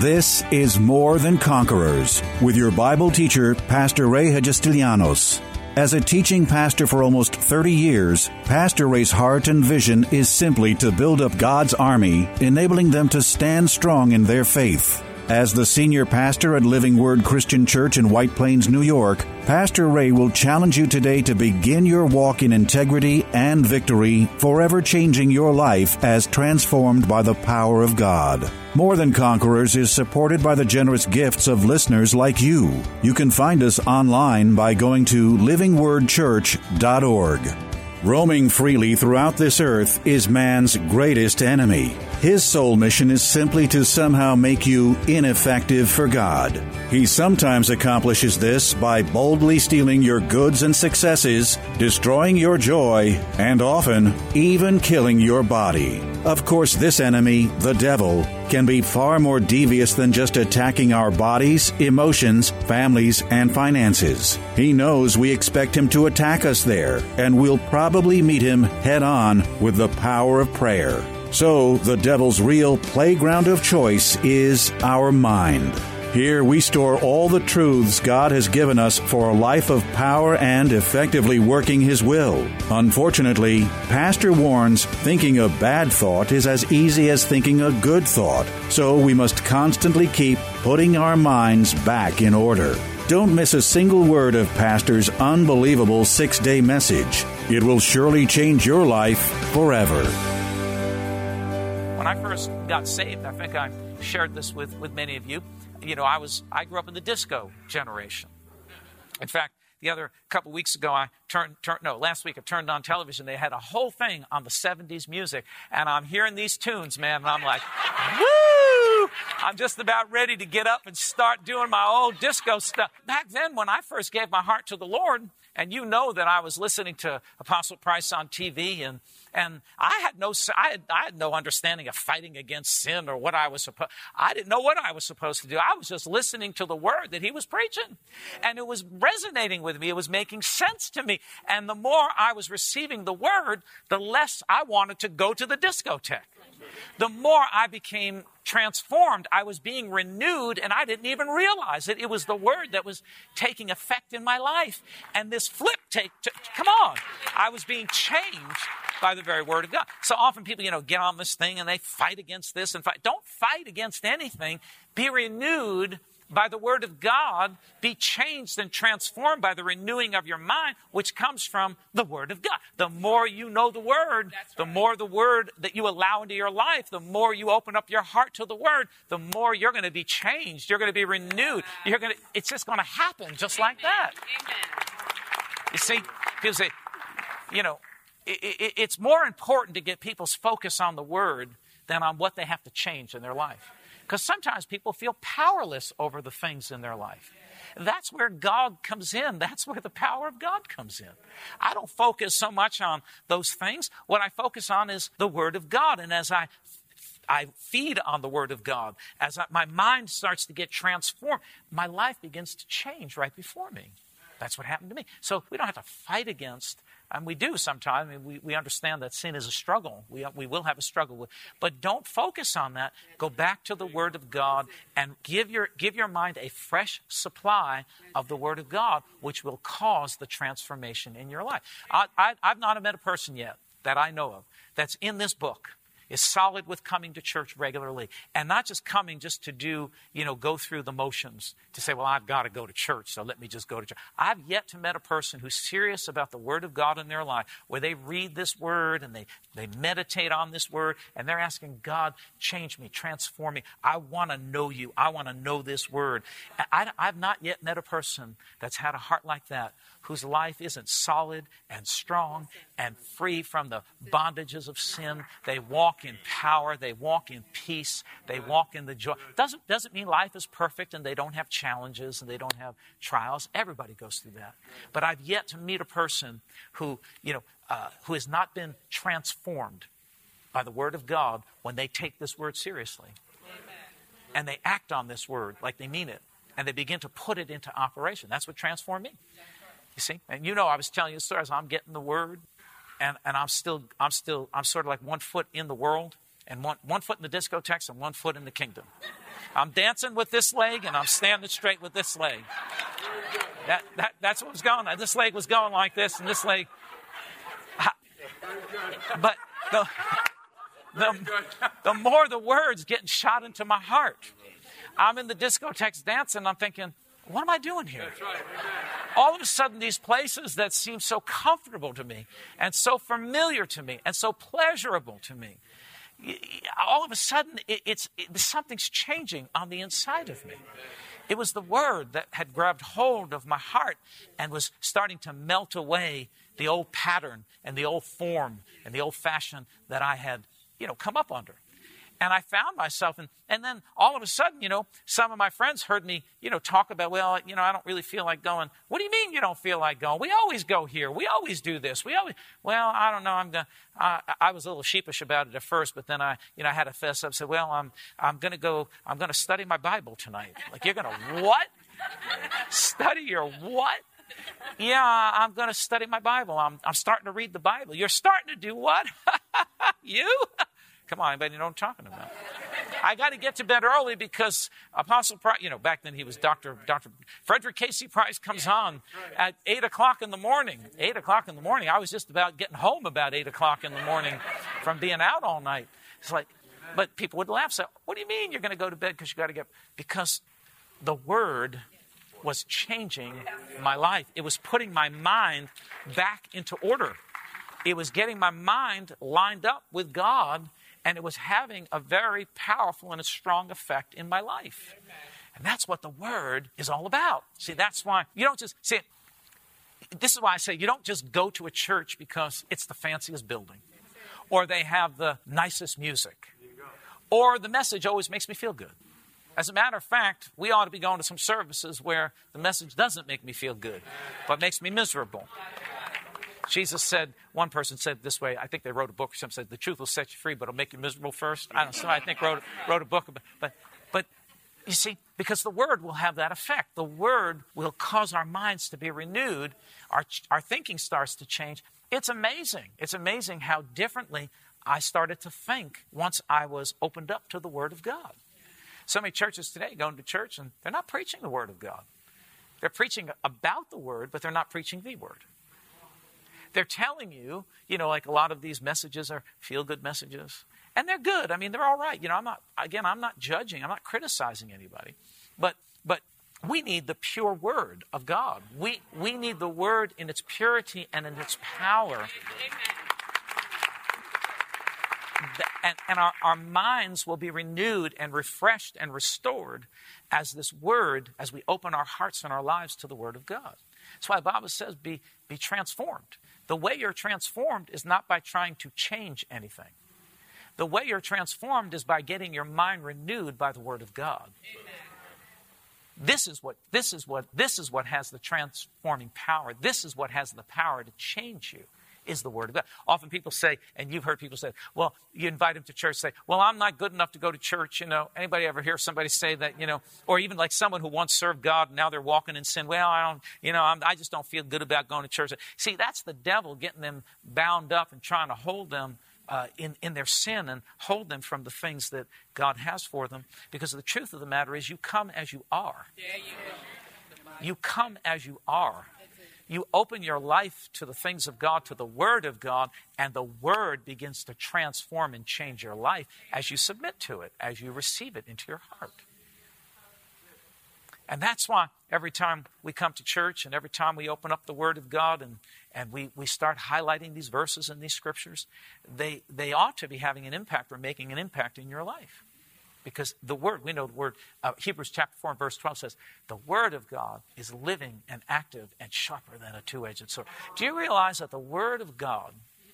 This is More Than Conquerors with your Bible teacher, Pastor Ray Hagestilianos. As a teaching pastor for almost 30 years, Pastor Ray's heart and vision is simply to build up God's army, enabling them to stand strong in their faith. As the senior pastor at Living Word Christian Church in White Plains, New York, Pastor Ray will challenge you today to begin your walk in integrity and victory, forever changing your life as transformed by the power of God. More Than Conquerors is supported by the generous gifts of listeners like you. You can find us online by going to livingwordchurch.org. Roaming freely throughout this earth is man's greatest enemy. His sole mission is simply to somehow make you ineffective for God. He sometimes accomplishes this by boldly stealing your goods and successes, destroying your joy, and often even killing your body. Of course, this enemy, the devil, can be far more devious than just attacking our bodies, emotions, families, and finances. He knows we expect him to attack us there, and we'll probably meet him head on with the power of prayer. So, the devil's real playground of choice is our mind. Here we store all the truths God has given us for a life of power and effectively working His will. Unfortunately, Pastor warns thinking a bad thought is as easy as thinking a good thought, so we must constantly keep putting our minds back in order. Don't miss a single word of Pastor's unbelievable six day message. It will surely change your life forever. When I first got saved, I think I shared this with, with many of you you know, I was I grew up in the disco generation. In fact, the other couple weeks ago, I turned, turned, no, last week I turned on television. They had a whole thing on the 70s music. And I'm hearing these tunes, man, and I'm like, woo! I'm just about ready to get up and start doing my old disco stuff. Back then, when I first gave my heart to the Lord, and you know that I was listening to Apostle Price on TV, and, and I, had no, I, had, I had no understanding of fighting against sin or what I was supposed I didn't know what I was supposed to do. I was just listening to the word that he was preaching. And it was resonating with me. It was making sense to me. And the more I was receiving the word, the less I wanted to go to the discotheque the more I became transformed. I was being renewed and I didn't even realize it. It was the word that was taking effect in my life. And this flip take, t- come on. I was being changed by the very word of God. So often people, you know, get on this thing and they fight against this and fight. Don't fight against anything. Be renewed by the word of God, be changed and transformed by the renewing of your mind, which comes from the word of God. The more you know the word, right. the more the word that you allow into your life, the more you open up your heart to the word, the more you're going to be changed. You're going to be renewed. You're going to, it's just going to happen just Amen. like that. Amen. You see, people say, you know, it, it, it's more important to get people's focus on the word than on what they have to change in their life. Because sometimes people feel powerless over the things in their life. That's where God comes in. That's where the power of God comes in. I don't focus so much on those things. What I focus on is the Word of God. And as I I feed on the Word of God, as I, my mind starts to get transformed, my life begins to change right before me. That's what happened to me. So we don't have to fight against and we do sometimes. I mean, we, we understand that sin is a struggle. We, we will have a struggle with. But don't focus on that. Go back to the Word of God and give your, give your mind a fresh supply of the Word of God, which will cause the transformation in your life. I, I, I've not met a person yet that I know of that's in this book is solid with coming to church regularly and not just coming just to do, you know, go through the motions to say, well, I've got to go to church, so let me just go to church. I've yet to met a person who's serious about the Word of God in their life, where they read this Word and they, they meditate on this Word and they're asking, God, change me, transform me. I want to know you. I want to know this Word. I, I've not yet met a person that's had a heart like that whose life isn't solid and strong and free from the bondages of sin. They walk in power, they walk in peace, they walk in the joy. Doesn't, doesn't mean life is perfect and they don't have challenges and they don't have trials. Everybody goes through that. But I've yet to meet a person who, you know, uh, who has not been transformed by the Word of God when they take this Word seriously. And they act on this Word like they mean it. And they begin to put it into operation. That's what transformed me. You see? And you know, I was telling you stories. I'm getting the word, and, and I'm still, I'm still, I'm sort of like one foot in the world and one, one foot in the discotheques and one foot in the kingdom. I'm dancing with this leg and I'm standing straight with this leg. That, that, that's what was going on. This leg was going like this, and this leg. But the, the, the more the words getting shot into my heart. I'm in the discotheques dancing, I'm thinking, what am I doing here? All of a sudden, these places that seem so comfortable to me and so familiar to me and so pleasurable to me, all of a sudden, it's it, something's changing on the inside of me. It was the word that had grabbed hold of my heart and was starting to melt away the old pattern and the old form and the old fashion that I had, you know, come up under. And I found myself, and, and then all of a sudden, you know, some of my friends heard me, you know, talk about, well, you know, I don't really feel like going. What do you mean you don't feel like going? We always go here. We always do this. We always, well, I don't know. I'm going I, I was a little sheepish about it at first, but then I, you know, I had to fess up, and said, well, I'm, I'm going to go, I'm going to study my Bible tonight. Like, you're going to what? study your what? Yeah, I'm going to study my Bible. I'm, I'm starting to read the Bible. You're starting to do what? you? Come on, anybody know what I'm talking about? I got to get to bed early because Apostle Price, you know, back then he was Dr. Dr. Frederick K.C. Price comes on at 8 o'clock in the morning. 8 o'clock in the morning. I was just about getting home about 8 o'clock in the morning from being out all night. It's like, but people would laugh. Say, what do you mean you're going to go to bed because you got to get, because the word was changing my life. It was putting my mind back into order. It was getting my mind lined up with God and it was having a very powerful and a strong effect in my life. And that's what the Word is all about. See, that's why you don't just see. This is why I say you don't just go to a church because it's the fanciest building, or they have the nicest music, or the message always makes me feel good. As a matter of fact, we ought to be going to some services where the message doesn't make me feel good, but makes me miserable. Jesus said, one person said this way, I think they wrote a book something, said, the truth will set you free, but it'll make you miserable first. I don't know, I think wrote, wrote a book about but but you see, because the word will have that effect. The word will cause our minds to be renewed, our, our thinking starts to change. It's amazing. It's amazing how differently I started to think once I was opened up to the word of God. So many churches today going to church and they're not preaching the word of God. They're preaching about the word, but they're not preaching the word. They're telling you, you know, like a lot of these messages are feel good messages. And they're good. I mean, they're all right. You know, I'm not, again, I'm not judging, I'm not criticizing anybody. But, but, we need the pure word of God. We, we need the word in its purity and in its power. And, and our, our minds will be renewed and refreshed and restored as this word, as we open our hearts and our lives to the word of God. That's why the Bible says, be, be transformed. The way you're transformed is not by trying to change anything. The way you're transformed is by getting your mind renewed by the Word of God. This is what this is what this is what has the transforming power. This is what has the power to change you is the Word of God. Often people say, and you've heard people say, well, you invite them to church, say, well, I'm not good enough to go to church. You know, anybody ever hear somebody say that, you know, or even like someone who once served God and now they're walking in sin. Well, I don't, you know, I'm, I just don't feel good about going to church. See, that's the devil getting them bound up and trying to hold them uh, in, in their sin and hold them from the things that God has for them. Because the truth of the matter is, you come as you are. You come as you are. You open your life to the things of God, to the Word of God, and the Word begins to transform and change your life as you submit to it, as you receive it into your heart. And that's why every time we come to church and every time we open up the Word of God and, and we, we start highlighting these verses and these scriptures, they, they ought to be having an impact or making an impact in your life. Because the Word, we know the Word, uh, Hebrews chapter 4 and verse 12 says, the Word of God is living and active and sharper than a two edged sword. Do you realize that the Word of God,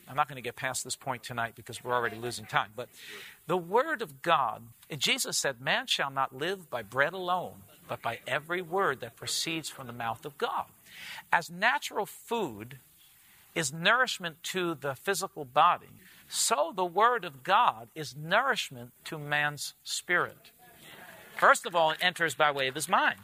I'm not going to get past this point tonight because we're already losing time, but the Word of God, Jesus said, Man shall not live by bread alone, but by every word that proceeds from the mouth of God. As natural food is nourishment to the physical body, so the Word of God is nourishment to man's spirit. First of all, it enters by way of his mind,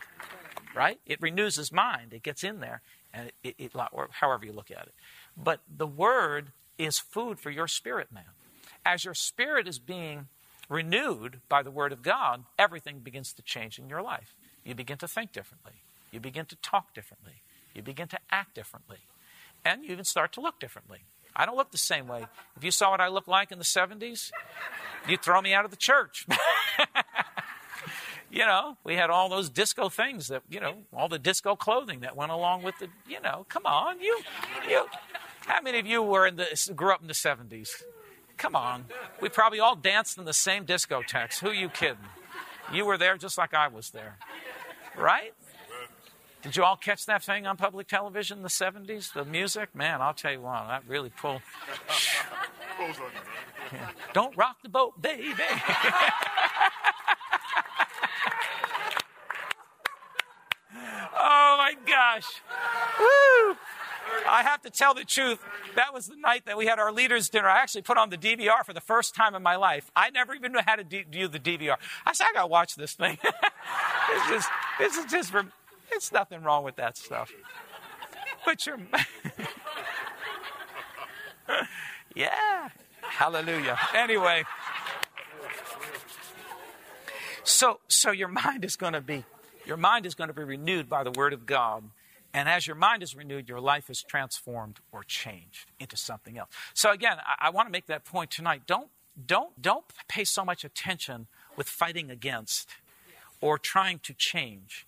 right? It renews his mind, it gets in there, and it, it, however you look at it. But the Word is food for your spirit, man. As your spirit is being renewed by the Word of God, everything begins to change in your life. You begin to think differently. You begin to talk differently. You begin to act differently. And you even start to look differently. I don't look the same way. If you saw what I looked like in the 70s, you'd throw me out of the church. you know, we had all those disco things that, you know, all the disco clothing that went along with the, you know, come on, you, you. How many of you were in the, grew up in the 70s? Come on. We probably all danced in the same discotheques. Who you kidding? You were there just like I was there. Right? Did you all catch that thing on public television in the 70s? The music? Man, I'll tell you what, that really pulled. Yeah. Don't rock the boat, baby. oh my gosh. Woo! I have to tell the truth. That was the night that we had our leaders' dinner. I actually put on the DVR for the first time in my life. I never even knew how to do the DVR. I said, I got to watch this thing. it's just, this is just for, it's nothing wrong with that stuff. But your, yeah, hallelujah. Anyway, so so your mind is going to be, your mind is going to be renewed by the Word of God. And as your mind is renewed, your life is transformed or changed into something else. So again, I, I want to make that point tonight. Don't don't don't pay so much attention with fighting against or trying to change.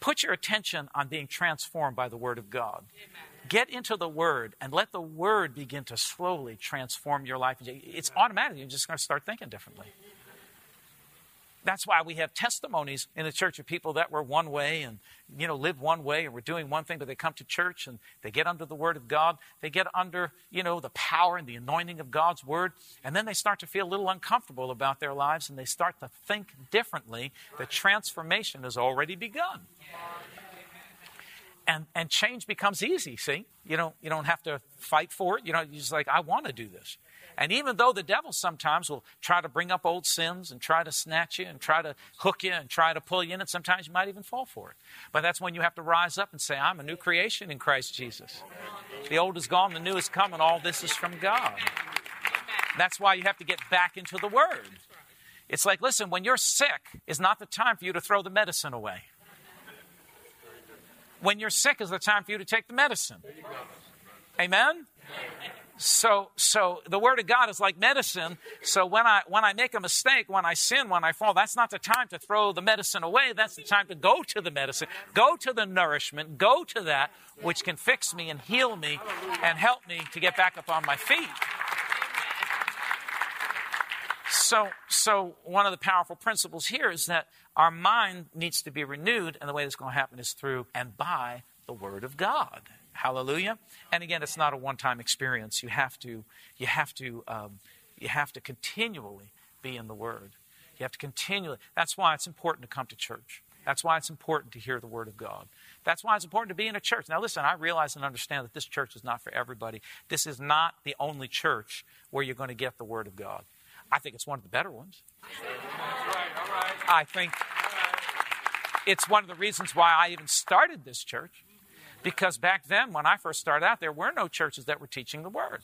Put your attention on being transformed by the Word of God. Amen. Get into the Word and let the Word begin to slowly transform your life. It's automatic. You're just going to start thinking differently. That's why we have testimonies in the church of people that were one way and, you know, live one way and were doing one thing, but they come to church and they get under the Word of God. They get under, you know, the power and the anointing of God's Word. And then they start to feel a little uncomfortable about their lives and they start to think differently. The transformation has already begun. And, and change becomes easy, see? You don't, you don't have to fight for it. You know, you're just like, I want to do this. And even though the devil sometimes will try to bring up old sins and try to snatch you and try to hook you and try to pull you in, and sometimes you might even fall for it. But that's when you have to rise up and say, I'm a new creation in Christ Jesus. The old is gone, the new is coming. All this is from God. That's why you have to get back into the Word. It's like, listen, when you're sick, is not the time for you to throw the medicine away. When you're sick is the time for you to take the medicine. Amen? So, so the word of God is like medicine. So when I when I make a mistake, when I sin, when I fall, that's not the time to throw the medicine away. That's the time to go to the medicine, go to the nourishment, go to that which can fix me and heal me and help me to get back up on my feet. So, so one of the powerful principles here is that our mind needs to be renewed, and the way that's going to happen is through and by the Word of God. Hallelujah. And again, it's not a one-time experience. You have to, you have to, um, you have to continually be in the Word. You have to continually. That's why it's important to come to church. That's why it's important to hear the Word of God. That's why it's important to be in a church. Now, listen, I realize and understand that this church is not for everybody. This is not the only church where you're going to get the Word of God. I think it's one of the better ones. I think it's one of the reasons why I even started this church. Because back then, when I first started out, there were no churches that were teaching the word.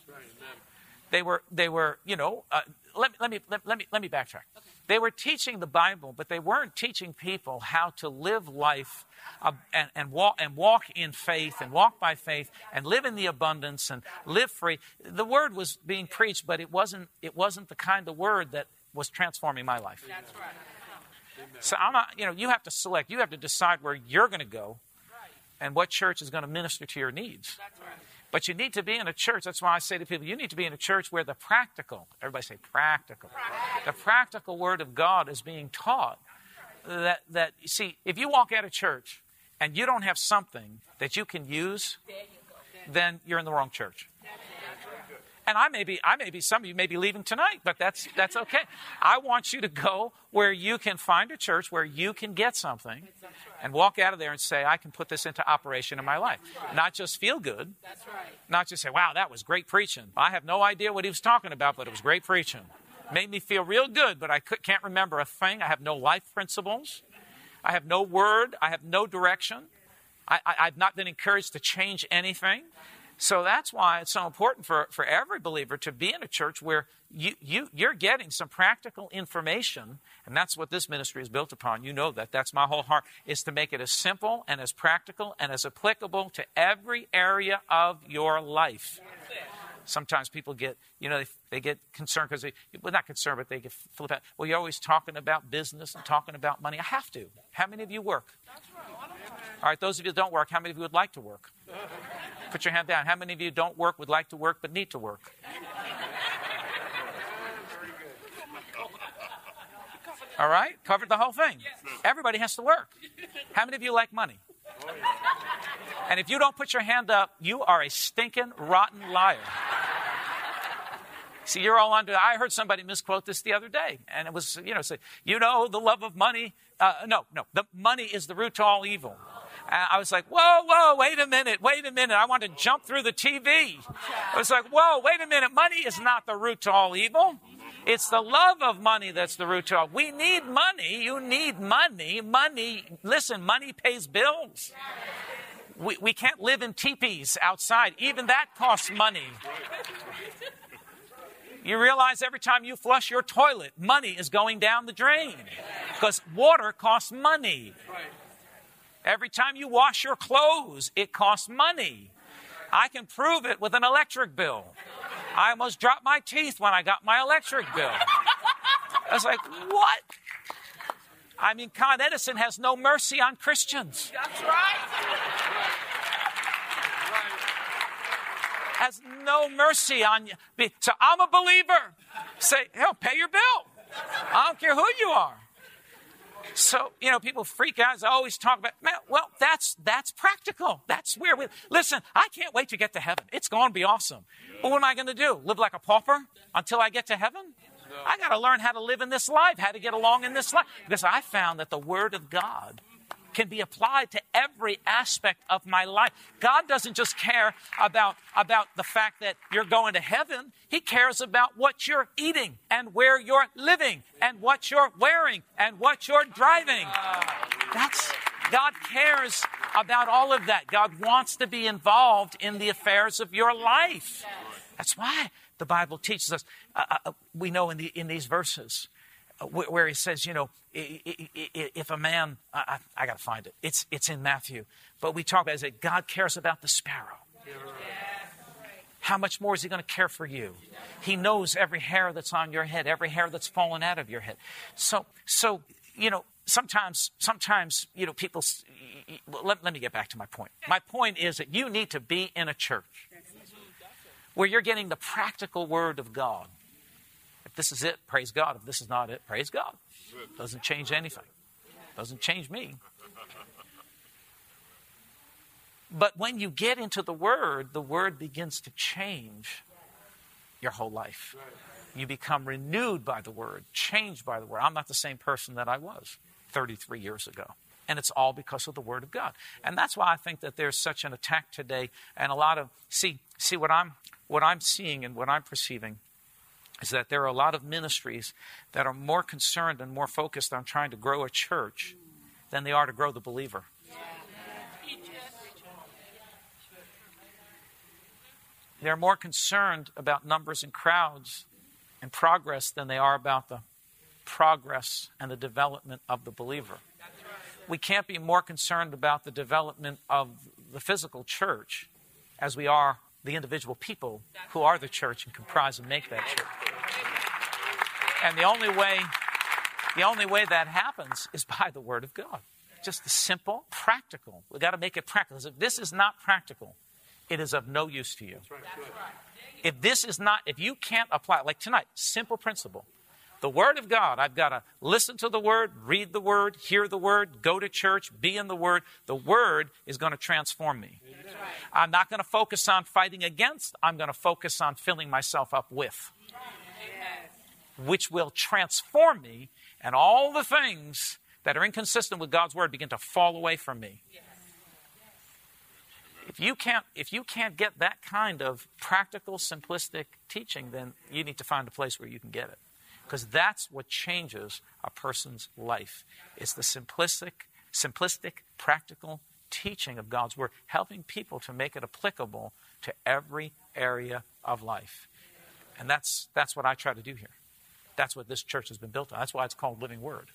They were, they were, you know, uh, let, let, me, let, let, me, let me backtrack. Okay. They were teaching the Bible, but they weren't teaching people how to live life uh, and, and, walk, and walk in faith and walk by faith and live in the abundance and live free. The word was being preached, but it wasn't, it wasn't the kind of word that was transforming my life. That's right. So I'm not, you know, you have to select, you have to decide where you're going to go and what church is going to minister to your needs. But you need to be in a church. That's why I say to people, you need to be in a church where the practical, everybody say practical, the practical word of God is being taught. That, that you see, if you walk out of church and you don't have something that you can use, then you're in the wrong church. And I may be, I may be, some of you may be leaving tonight, but that's, that's okay. I want you to go where you can find a church where you can get something and walk out of there and say, I can put this into operation in my life. Not just feel good. Not just say, wow, that was great preaching. I have no idea what he was talking about, but it was great preaching. Made me feel real good, but I can't remember a thing. I have no life principles. I have no word. I have no direction. I, have not been encouraged to change anything. So that's why it's so important for, for every believer to be in a church where you, you, you're getting some practical information. And that's what this ministry is built upon. You know that. That's my whole heart, is to make it as simple and as practical and as applicable to every area of your life. Sometimes people get, you know, they, they get concerned because they, well, not concerned, but they get flip out. Well, you're always talking about business and talking about money. I have to. How many of you work? All right, those of you that don't work, how many of you would like to work? Put your hand down. How many of you don't work, would like to work, but need to work? All right, covered the whole thing. Everybody has to work. How many of you like money? And if you don't put your hand up, you are a stinking, rotten liar. See, you're all under. I heard somebody misquote this the other day, and it was, you know, say, you know, the love of money. Uh, no, no, the money is the root to all evil. And I was like, whoa, whoa, wait a minute, wait a minute. I want to jump through the TV. I was like, whoa, wait a minute. Money is not the root to all evil. It's the love of money that's the root to all. We need money. You need money. Money, listen, money pays bills. We, we can't live in teepees outside. Even that costs money. You realize every time you flush your toilet, money is going down the drain because water costs money. Every time you wash your clothes, it costs money. I can prove it with an electric bill. I almost dropped my teeth when I got my electric bill. I was like, what? I mean, Con Edison has no mercy on Christians. That's right. Has no mercy on you. So I'm a believer. Say, hell, pay your bill. I don't care who you are. So, you know, people freak out. I always talk about, man, well, that's, that's practical. That's where we, listen, I can't wait to get to heaven. It's going to be awesome. But what am I going to do? Live like a pauper until I get to heaven? I got to learn how to live in this life, how to get along in this life. Because I found that the Word of God can be applied to every aspect of my life. God doesn't just care about, about the fact that you're going to heaven. He cares about what you're eating and where you're living and what you're wearing and what you're driving. That's, God cares about all of that. God wants to be involved in the affairs of your life. That's why the Bible teaches us. Uh, uh, we know in, the, in these verses where he says, you know, if a man, I, I got to find it. It's, it's in Matthew. But we talk about it, that God cares about the sparrow. How much more is he going to care for you? He knows every hair that's on your head, every hair that's fallen out of your head. So, so you know, sometimes, sometimes, you know, people. Let, let me get back to my point. My point is that you need to be in a church where you're getting the practical word of God this is it, praise God. If this is not it, praise God. Doesn't change anything. Doesn't change me. But when you get into the Word, the Word begins to change your whole life. You become renewed by the Word, changed by the Word. I'm not the same person that I was 33 years ago. And it's all because of the Word of God. And that's why I think that there's such an attack today and a lot of see see what I'm what I'm seeing and what I'm perceiving is that there are a lot of ministries that are more concerned and more focused on trying to grow a church than they are to grow the believer. They're more concerned about numbers and crowds and progress than they are about the progress and the development of the believer. We can't be more concerned about the development of the physical church as we are the individual people who are the church and comprise and make that church. And the only way, the only way that happens is by the Word of God. Just the simple, practical. We've got to make it practical. If this is not practical, it is of no use to you. If this is not, if you can't apply, like tonight, simple principle. The Word of God, I've got to listen to the Word, read the Word, hear the Word, go to church, be in the Word. The Word is going to transform me. I'm not going to focus on fighting against, I'm going to focus on filling myself up with which will transform me, and all the things that are inconsistent with God's word begin to fall away from me. If you can't if you can't get that kind of practical simplistic teaching then you need to find a place where you can get it. Because that's what changes a person's life. It's the simplistic simplistic practical teaching of God's Word, helping people to make it applicable to every area of life. And that's, that's what I try to do here. That's what this church has been built on. That's why it's called Living Word.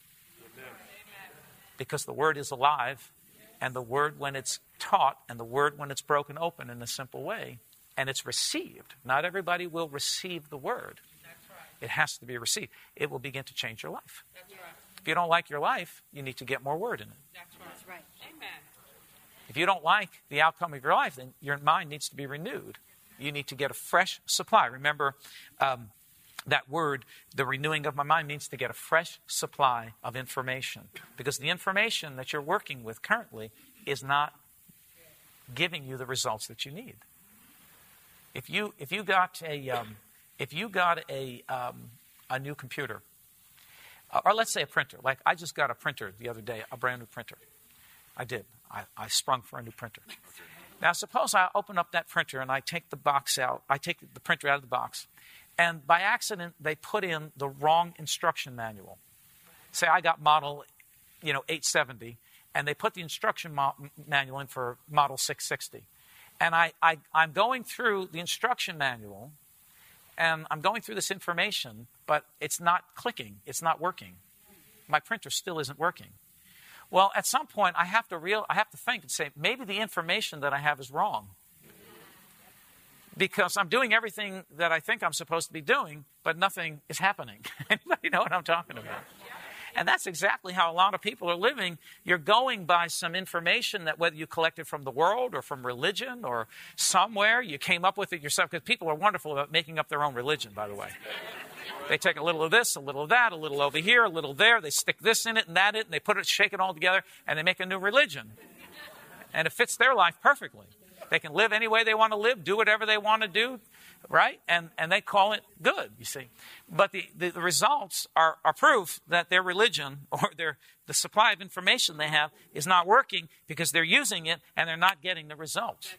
Because the Word is alive, and the Word, when it's taught, and the Word, when it's broken open in a simple way, and it's received. Not everybody will receive the Word. It has to be received. It will begin to change your life. If you don't like your life, you need to get more Word in it. That's right. Amen. If you don't like the outcome of your life, then your mind needs to be renewed. You need to get a fresh supply. Remember, um, that word, the renewing of my mind, means to get a fresh supply of information. Because the information that you're working with currently is not giving you the results that you need. If you, if you got a, um, if you got a, um, a new computer, uh, or let's say a printer, like I just got a printer the other day, a brand new printer. I did. I, I sprung for a new printer. Now, suppose I open up that printer and I take the box out, I take the printer out of the box, and by accident they put in the wrong instruction manual. Say I got model, you know, 870, and they put the instruction mo- manual in for model 660. And I, I, I'm going through the instruction manual, and I'm going through this information, but it's not clicking, it's not working. My printer still isn't working. Well, at some point, I have to real, I have to think and say, maybe the information that I have is wrong. Because I'm doing everything that I think I'm supposed to be doing, but nothing is happening. Anybody know what I'm talking about? And that's exactly how a lot of people are living. You're going by some information that whether you collected from the world or from religion or somewhere, you came up with it yourself. Because people are wonderful about making up their own religion, by the way. They take a little of this, a little of that, a little over here, a little there. They stick this in it and that in it, and they put it, shake it all together, and they make a new religion. And it fits their life perfectly. They can live any way they want to live, do whatever they want to do, right? And, and they call it good, you see. But the, the, the, results are, are proof that their religion or their, the supply of information they have is not working because they're using it and they're not getting the results.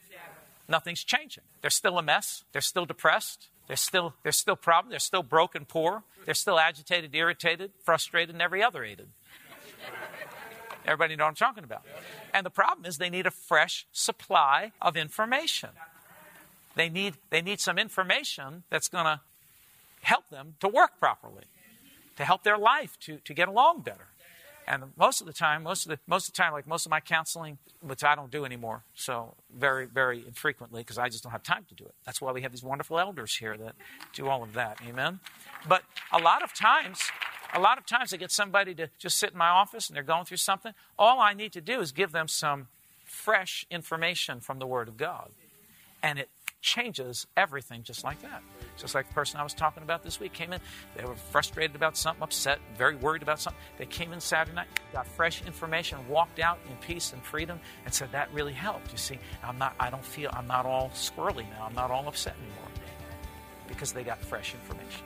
Nothing's changing. They're still a mess. They're still depressed. They're still, they're still problems. They're still broken, poor. They're still agitated, irritated, frustrated, and every other aided. Everybody know what I'm talking about. And the problem is they need a fresh supply of information. They need, they need some information that's going to help them to work properly, to help their life to, to get along better. And most of the time, most of the most of the time, like most of my counseling, which I don't do anymore, so very, very infrequently because I just don't have time to do it. That's why we have these wonderful elders here that do all of that. Amen. But a lot of times, a lot of times I get somebody to just sit in my office and they're going through something. All I need to do is give them some fresh information from the Word of God. And it changes everything just like that. Just like the person I was talking about this week came in, they were frustrated about something, upset, very worried about something. They came in Saturday night, got fresh information, walked out in peace and freedom, and said that really helped. You see, I'm not, I don't feel, I'm not all squirrely now, I'm not all upset anymore because they got fresh information.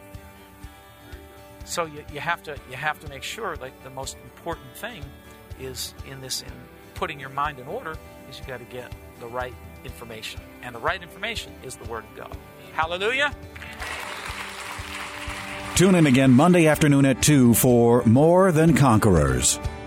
So you, you have to you have to make sure like the most important thing is in this in putting your mind in order is you got to get the right information. And the right information is the Word of God. Hallelujah. Tune in again Monday afternoon at 2 for More Than Conquerors.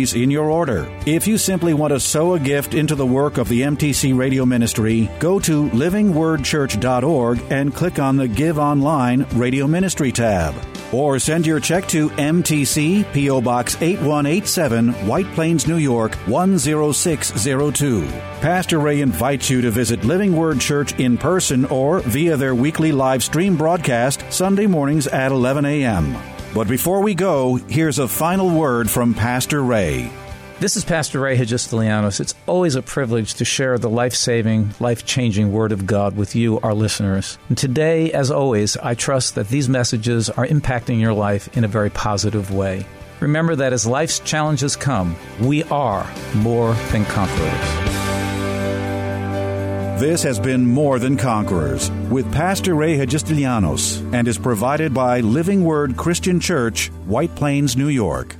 in your order. If you simply want to sow a gift into the work of the MTC Radio Ministry, go to livingwordchurch.org and click on the Give Online Radio Ministry tab. Or send your check to MTC P.O. Box 8187, White Plains, New York 10602. Pastor Ray invites you to visit Living Word Church in person or via their weekly live stream broadcast Sunday mornings at 11 a.m. But before we go, here's a final word from Pastor Ray. This is Pastor Ray Hagistelianos. It's always a privilege to share the life saving, life changing Word of God with you, our listeners. And today, as always, I trust that these messages are impacting your life in a very positive way. Remember that as life's challenges come, we are more than conquerors. This has been More Than Conquerors with Pastor Ray Hagistilianos and is provided by Living Word Christian Church, White Plains, New York.